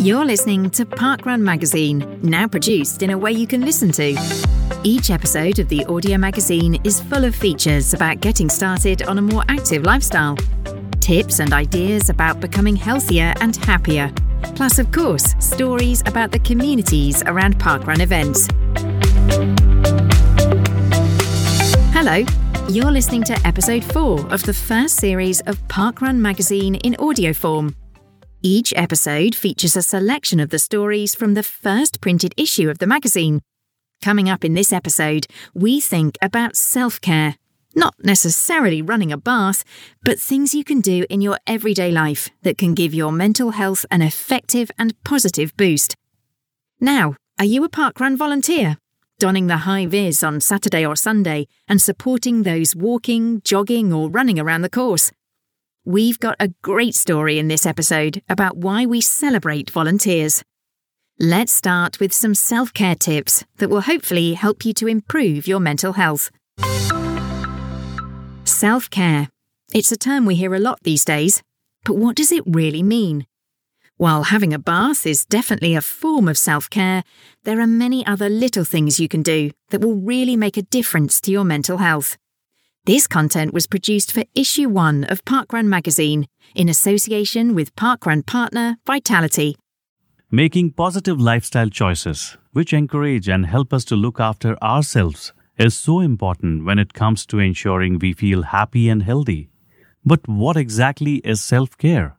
You're listening to Parkrun Magazine, now produced in a way you can listen to. Each episode of the audio magazine is full of features about getting started on a more active lifestyle, tips and ideas about becoming healthier and happier, plus, of course, stories about the communities around parkrun events. Hello, you're listening to episode 4 of the first series of Parkrun Magazine in audio form. Each episode features a selection of the stories from the first printed issue of the magazine. Coming up in this episode, we think about self care. Not necessarily running a bath, but things you can do in your everyday life that can give your mental health an effective and positive boost. Now, are you a parkrun volunteer? Donning the high vis on Saturday or Sunday and supporting those walking, jogging, or running around the course? We've got a great story in this episode about why we celebrate volunteers. Let's start with some self care tips that will hopefully help you to improve your mental health. Self care. It's a term we hear a lot these days, but what does it really mean? While having a bath is definitely a form of self care, there are many other little things you can do that will really make a difference to your mental health. This content was produced for issue one of Parkrun magazine in association with Parkrun partner Vitality. Making positive lifestyle choices, which encourage and help us to look after ourselves, is so important when it comes to ensuring we feel happy and healthy. But what exactly is self care?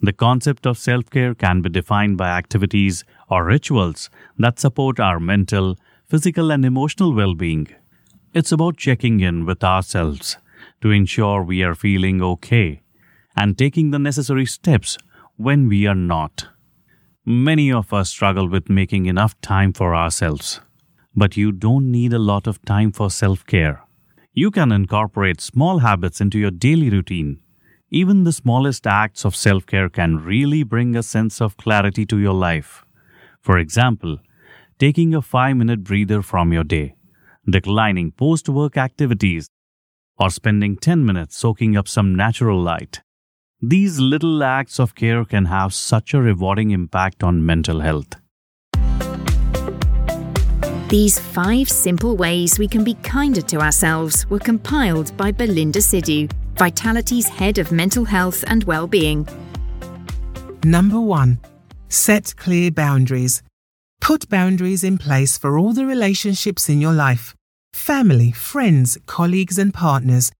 The concept of self care can be defined by activities or rituals that support our mental, physical, and emotional well being. It's about checking in with ourselves to ensure we are feeling okay and taking the necessary steps when we are not. Many of us struggle with making enough time for ourselves, but you don't need a lot of time for self care. You can incorporate small habits into your daily routine. Even the smallest acts of self care can really bring a sense of clarity to your life. For example, taking a 5 minute breather from your day declining post work activities, or spending 10 minutes soaking up some natural light. These little acts of care can have such a rewarding impact on mental health. These five simple ways we can be kinder to ourselves were compiled by Belinda Sidhu, Vitality's head of mental health and well-being. Number 1. Set clear boundaries. Put boundaries in place for all the relationships in your life family, friends, colleagues, and partners.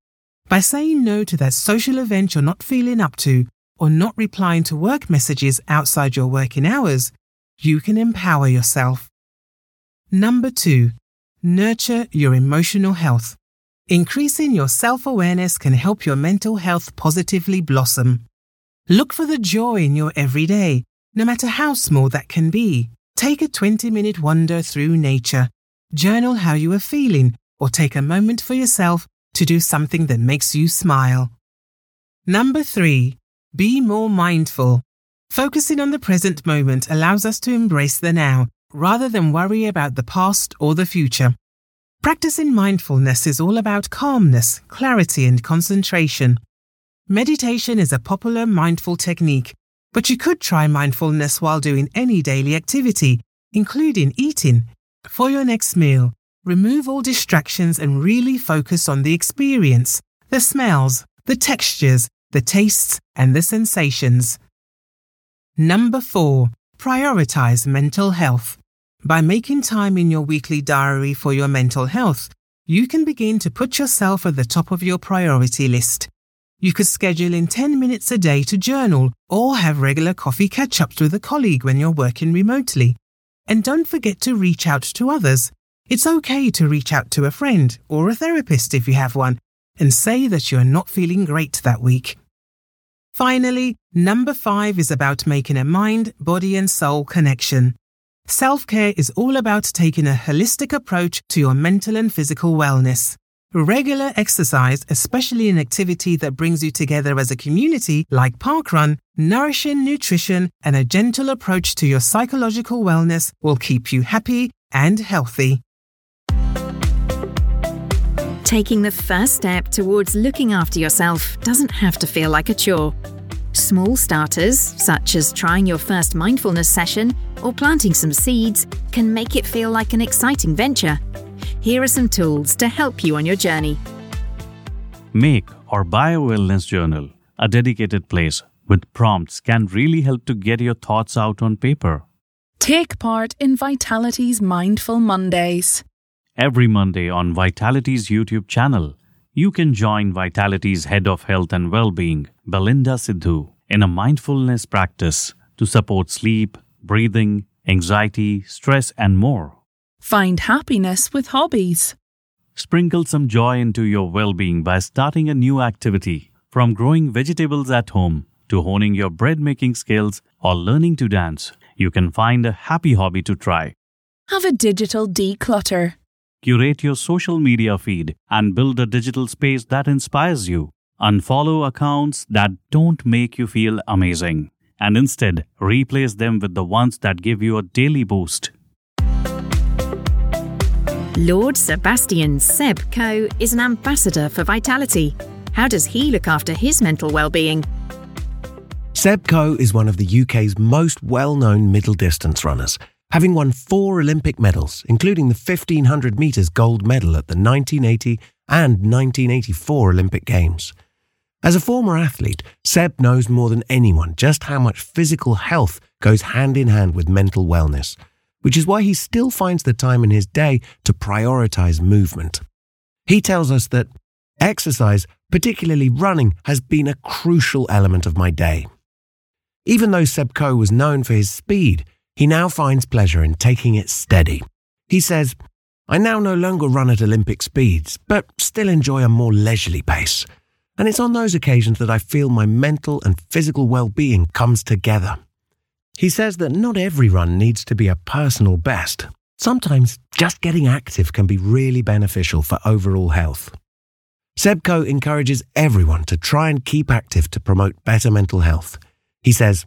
By saying no to that social event you're not feeling up to or not replying to work messages outside your working hours, you can empower yourself. Number two, nurture your emotional health. Increasing your self awareness can help your mental health positively blossom. Look for the joy in your everyday, no matter how small that can be. Take a 20 minute wander through nature. Journal how you are feeling or take a moment for yourself to do something that makes you smile. Number three, be more mindful. Focusing on the present moment allows us to embrace the now rather than worry about the past or the future. Practicing mindfulness is all about calmness, clarity, and concentration. Meditation is a popular mindful technique but you could try mindfulness while doing any daily activity, including eating. For your next meal, remove all distractions and really focus on the experience, the smells, the textures, the tastes, and the sensations. Number four, prioritize mental health. By making time in your weekly diary for your mental health, you can begin to put yourself at the top of your priority list. You could schedule in 10 minutes a day to journal or have regular coffee catch ups with a colleague when you're working remotely. And don't forget to reach out to others. It's okay to reach out to a friend or a therapist if you have one and say that you're not feeling great that week. Finally, number five is about making a mind, body, and soul connection. Self care is all about taking a holistic approach to your mental and physical wellness. Regular exercise, especially an activity that brings you together as a community like parkrun, nourishing nutrition, and a gentle approach to your psychological wellness will keep you happy and healthy. Taking the first step towards looking after yourself doesn't have to feel like a chore. Small starters, such as trying your first mindfulness session or planting some seeds, can make it feel like an exciting venture. Here are some tools to help you on your journey. Make or buy a wellness journal. A dedicated place with prompts can really help to get your thoughts out on paper. Take part in Vitality's Mindful Mondays. Every Monday on Vitality's YouTube channel, you can join Vitality's Head of Health and Wellbeing, Belinda Sidhu, in a mindfulness practice to support sleep, breathing, anxiety, stress, and more. Find happiness with hobbies. Sprinkle some joy into your well being by starting a new activity. From growing vegetables at home to honing your bread making skills or learning to dance, you can find a happy hobby to try. Have a digital declutter. Curate your social media feed and build a digital space that inspires you. Unfollow accounts that don't make you feel amazing and instead replace them with the ones that give you a daily boost. Lord Sebastian Seb Coe is an ambassador for Vitality. How does he look after his mental well-being? Seb Coe is one of the UK's most well-known middle distance runners, having won four Olympic medals, including the 1500 metres gold medal at the 1980 and 1984 Olympic Games. As a former athlete, Seb knows more than anyone just how much physical health goes hand in hand with mental wellness, which is why he still finds the time in his day to prioritise movement. He tells us that exercise, particularly running, has been a crucial element of my day. Even though Seb Coe was known for his speed, he now finds pleasure in taking it steady. He says, I now no longer run at Olympic speeds, but still enjoy a more leisurely pace. And it's on those occasions that I feel my mental and physical well being comes together. He says that not every run needs to be a personal best. Sometimes just getting active can be really beneficial for overall health. Seb Coe encourages everyone to try and keep active to promote better mental health. He says,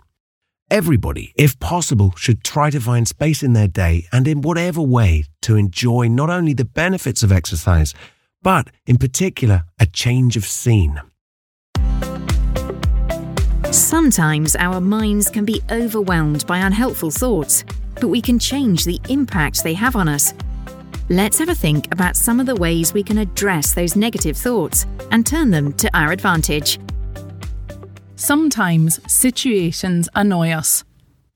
Everybody, if possible, should try to find space in their day and in whatever way to enjoy not only the benefits of exercise, but in particular, a change of scene. Sometimes our minds can be overwhelmed by unhelpful thoughts, but we can change the impact they have on us. Let's have a think about some of the ways we can address those negative thoughts and turn them to our advantage. Sometimes situations annoy us.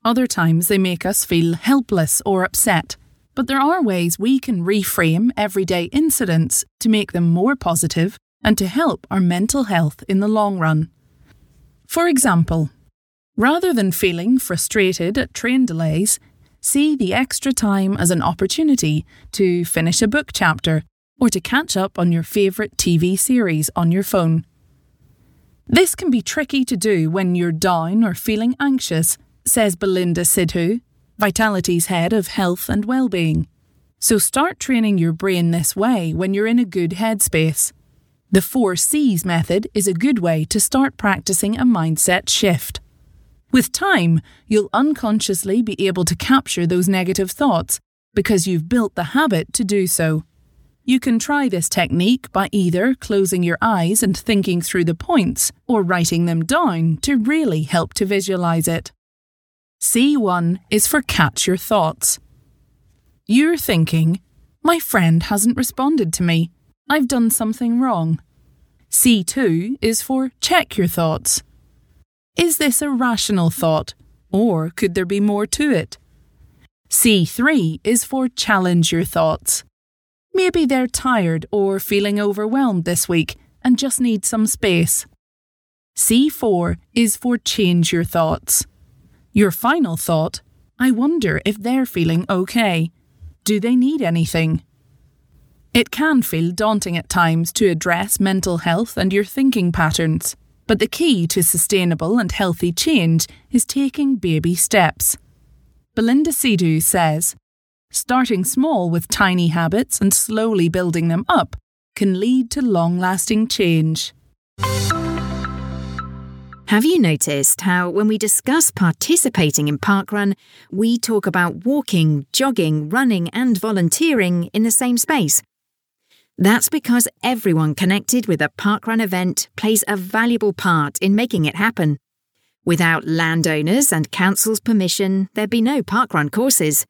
Other times they make us feel helpless or upset. But there are ways we can reframe everyday incidents to make them more positive and to help our mental health in the long run. For example, rather than feeling frustrated at train delays, see the extra time as an opportunity to finish a book chapter or to catch up on your favourite TV series on your phone. This can be tricky to do when you're down or feeling anxious, says Belinda Sidhu, Vitality's head of health and well-being. So start training your brain this way when you're in a good headspace. The 4 C's method is a good way to start practicing a mindset shift. With time, you'll unconsciously be able to capture those negative thoughts because you've built the habit to do so. You can try this technique by either closing your eyes and thinking through the points or writing them down to really help to visualize it. C1 is for catch your thoughts. You're thinking, my friend hasn't responded to me. I've done something wrong. C2 is for check your thoughts. Is this a rational thought, or could there be more to it? C3 is for challenge your thoughts. Maybe they're tired or feeling overwhelmed this week and just need some space. C4 is for change your thoughts. Your final thought I wonder if they're feeling okay. Do they need anything? It can feel daunting at times to address mental health and your thinking patterns, but the key to sustainable and healthy change is taking baby steps. Belinda Sidhu says, Starting small with tiny habits and slowly building them up can lead to long lasting change. Have you noticed how, when we discuss participating in parkrun, we talk about walking, jogging, running, and volunteering in the same space? That's because everyone connected with a parkrun event plays a valuable part in making it happen. Without landowners and council's permission, there'd be no parkrun courses.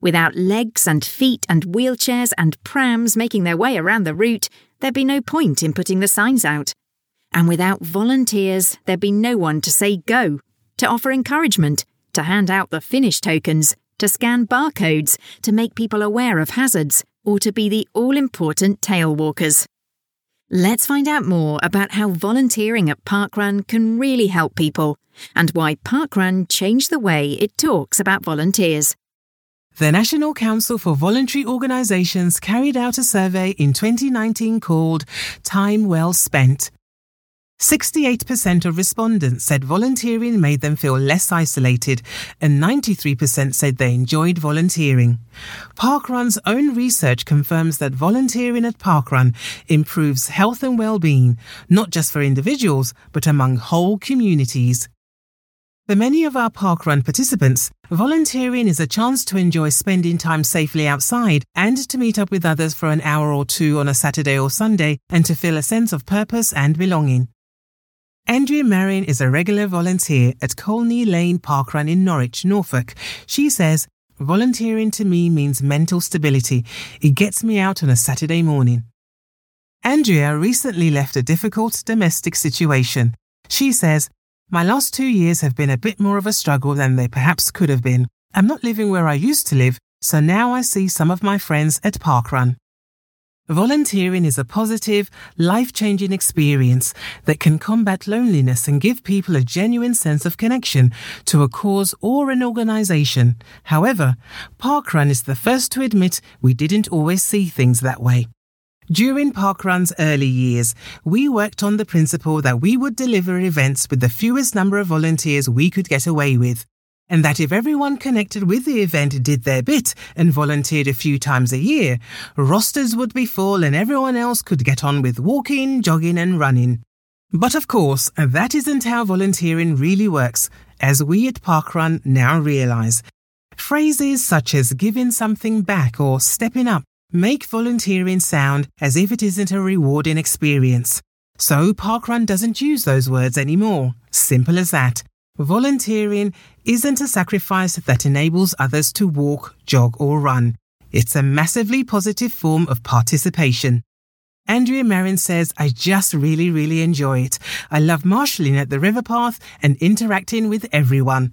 Without legs and feet and wheelchairs and prams making their way around the route, there'd be no point in putting the signs out. And without volunteers, there'd be no one to say go, to offer encouragement, to hand out the finish tokens, to scan barcodes, to make people aware of hazards, or to be the all important tail walkers. Let's find out more about how volunteering at Parkrun can really help people and why Parkrun changed the way it talks about volunteers. The National Council for Voluntary Organisations carried out a survey in 2019 called Time Well Spent. 68% of respondents said volunteering made them feel less isolated, and 93% said they enjoyed volunteering. Parkrun's own research confirms that volunteering at Parkrun improves health and well-being, not just for individuals, but among whole communities. For many of our parkrun participants, volunteering is a chance to enjoy spending time safely outside and to meet up with others for an hour or two on a Saturday or Sunday and to feel a sense of purpose and belonging. Andrea Marion is a regular volunteer at Colney Lane Parkrun in Norwich, Norfolk. She says, Volunteering to me means mental stability. It gets me out on a Saturday morning. Andrea recently left a difficult domestic situation. She says, My last two years have been a bit more of a struggle than they perhaps could have been. I'm not living where I used to live, so now I see some of my friends at Parkrun. Volunteering is a positive, life changing experience that can combat loneliness and give people a genuine sense of connection to a cause or an organization. However, Parkrun is the first to admit we didn't always see things that way. During Parkrun's early years, we worked on the principle that we would deliver events with the fewest number of volunteers we could get away with and that if everyone connected with the event did their bit and volunteered a few times a year, rosters would be full and everyone else could get on with walking, jogging, and running. But of course, that isn't how volunteering really works, as we at Parkrun now realise. Phrases such as giving something back or stepping up make volunteering sound as if it isn't a rewarding experience. So Parkrun doesn't use those words anymore. Simple as that. Volunteering isn't a sacrifice that enables others to walk, jog, or run. It's a massively positive form of participation. Andrea Marin says, I just really, really enjoy it. I love marshalling at the river path and interacting with everyone.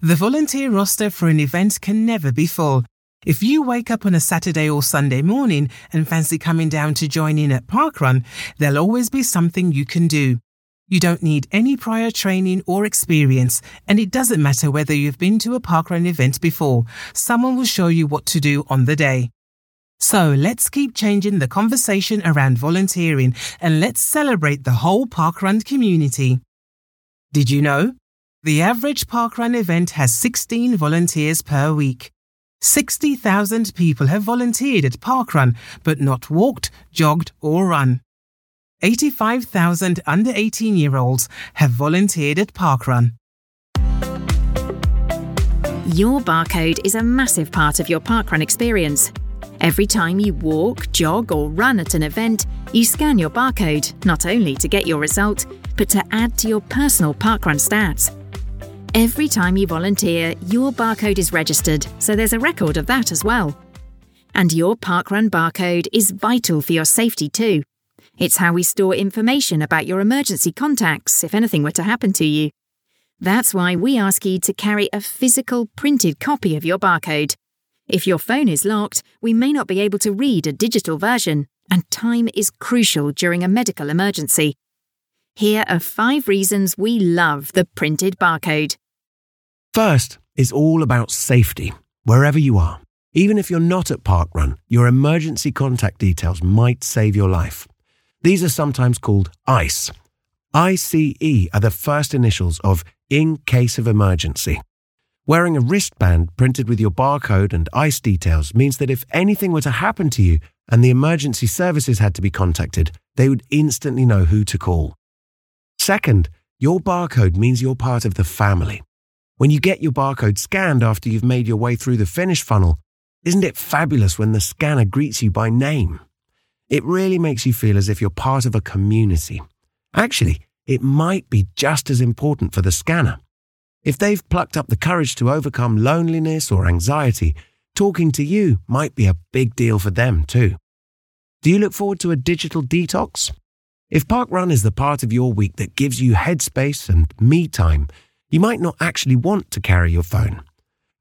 The volunteer roster for an event can never be full. If you wake up on a Saturday or Sunday morning and fancy coming down to join in at Parkrun, there'll always be something you can do. You don't need any prior training or experience, and it doesn't matter whether you've been to a parkrun event before. Someone will show you what to do on the day. So let's keep changing the conversation around volunteering and let's celebrate the whole parkrun community. Did you know? The average parkrun event has 16 volunteers per week. 60,000 people have volunteered at parkrun but not walked, jogged or run. 85,000 under 18 year olds have volunteered at Parkrun. Your barcode is a massive part of your parkrun experience. Every time you walk, jog, or run at an event, you scan your barcode not only to get your result, but to add to your personal parkrun stats. Every time you volunteer, your barcode is registered, so there's a record of that as well. And your parkrun barcode is vital for your safety too. It's how we store information about your emergency contacts if anything were to happen to you. That's why we ask you to carry a physical printed copy of your barcode. If your phone is locked, we may not be able to read a digital version, and time is crucial during a medical emergency. Here are five reasons we love the printed barcode. First is all about safety, wherever you are. Even if you're not at Parkrun, your emergency contact details might save your life. These are sometimes called ICE. ICE are the first initials of in case of emergency. Wearing a wristband printed with your barcode and ICE details means that if anything were to happen to you and the emergency services had to be contacted, they would instantly know who to call. Second, your barcode means you're part of the family. When you get your barcode scanned after you've made your way through the finish funnel, isn't it fabulous when the scanner greets you by name? It really makes you feel as if you're part of a community. Actually, it might be just as important for the scanner. If they've plucked up the courage to overcome loneliness or anxiety, talking to you might be a big deal for them too. Do you look forward to a digital detox? If Parkrun is the part of your week that gives you headspace and me time, you might not actually want to carry your phone.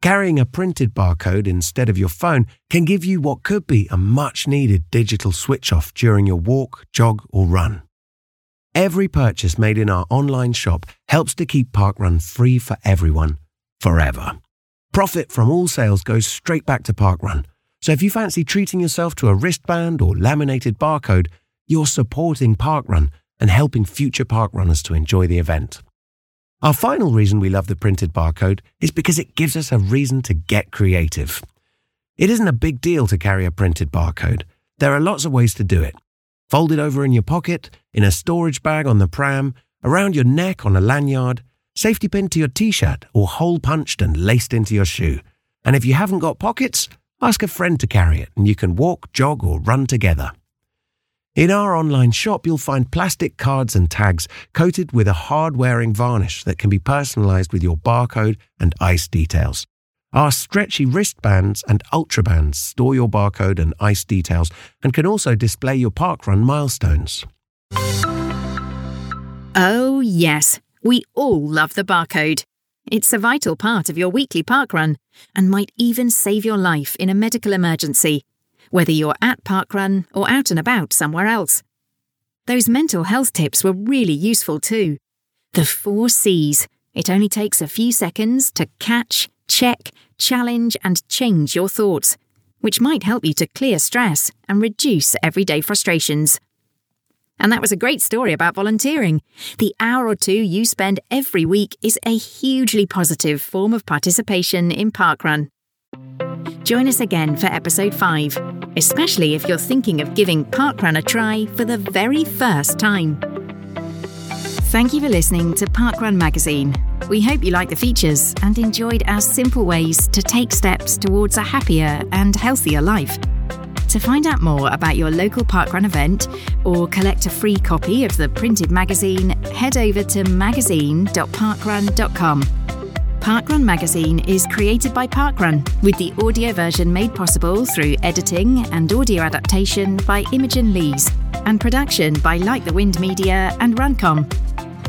Carrying a printed barcode instead of your phone can give you what could be a much needed digital switch off during your walk, jog, or run. Every purchase made in our online shop helps to keep Parkrun free for everyone, forever. Profit from all sales goes straight back to Parkrun. So if you fancy treating yourself to a wristband or laminated barcode, you're supporting Parkrun and helping future parkrunners to enjoy the event. Our final reason we love the printed barcode is because it gives us a reason to get creative. It isn't a big deal to carry a printed barcode. There are lots of ways to do it. Fold it over in your pocket, in a storage bag on the pram, around your neck on a lanyard, safety pin to your t-shirt, or hole punched and laced into your shoe. And if you haven't got pockets, ask a friend to carry it and you can walk, jog, or run together. In our online shop, you'll find plastic cards and tags coated with a hard wearing varnish that can be personalized with your barcode and ICE details. Our stretchy wristbands and ultrabands store your barcode and ICE details and can also display your parkrun milestones. Oh, yes, we all love the barcode. It's a vital part of your weekly parkrun and might even save your life in a medical emergency whether you're at parkrun or out and about somewhere else. Those mental health tips were really useful too. The four C's. It only takes a few seconds to catch, check, challenge, and change your thoughts, which might help you to clear stress and reduce everyday frustrations. And that was a great story about volunteering. The hour or two you spend every week is a hugely positive form of participation in parkrun. Join us again for episode 5, especially if you're thinking of giving Parkrun a try for the very first time. Thank you for listening to Parkrun Magazine. We hope you like the features and enjoyed our simple ways to take steps towards a happier and healthier life. To find out more about your local parkrun event or collect a free copy of the printed magazine, head over to magazine.parkrun.com. Parkrun magazine is created by Parkrun, with the audio version made possible through editing and audio adaptation by Imogen Lees, and production by Like the Wind Media and Runcomm.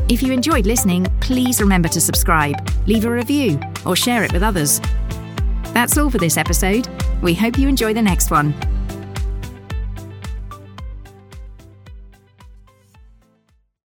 If you enjoyed listening, please remember to subscribe, leave a review, or share it with others. That's all for this episode. We hope you enjoy the next one.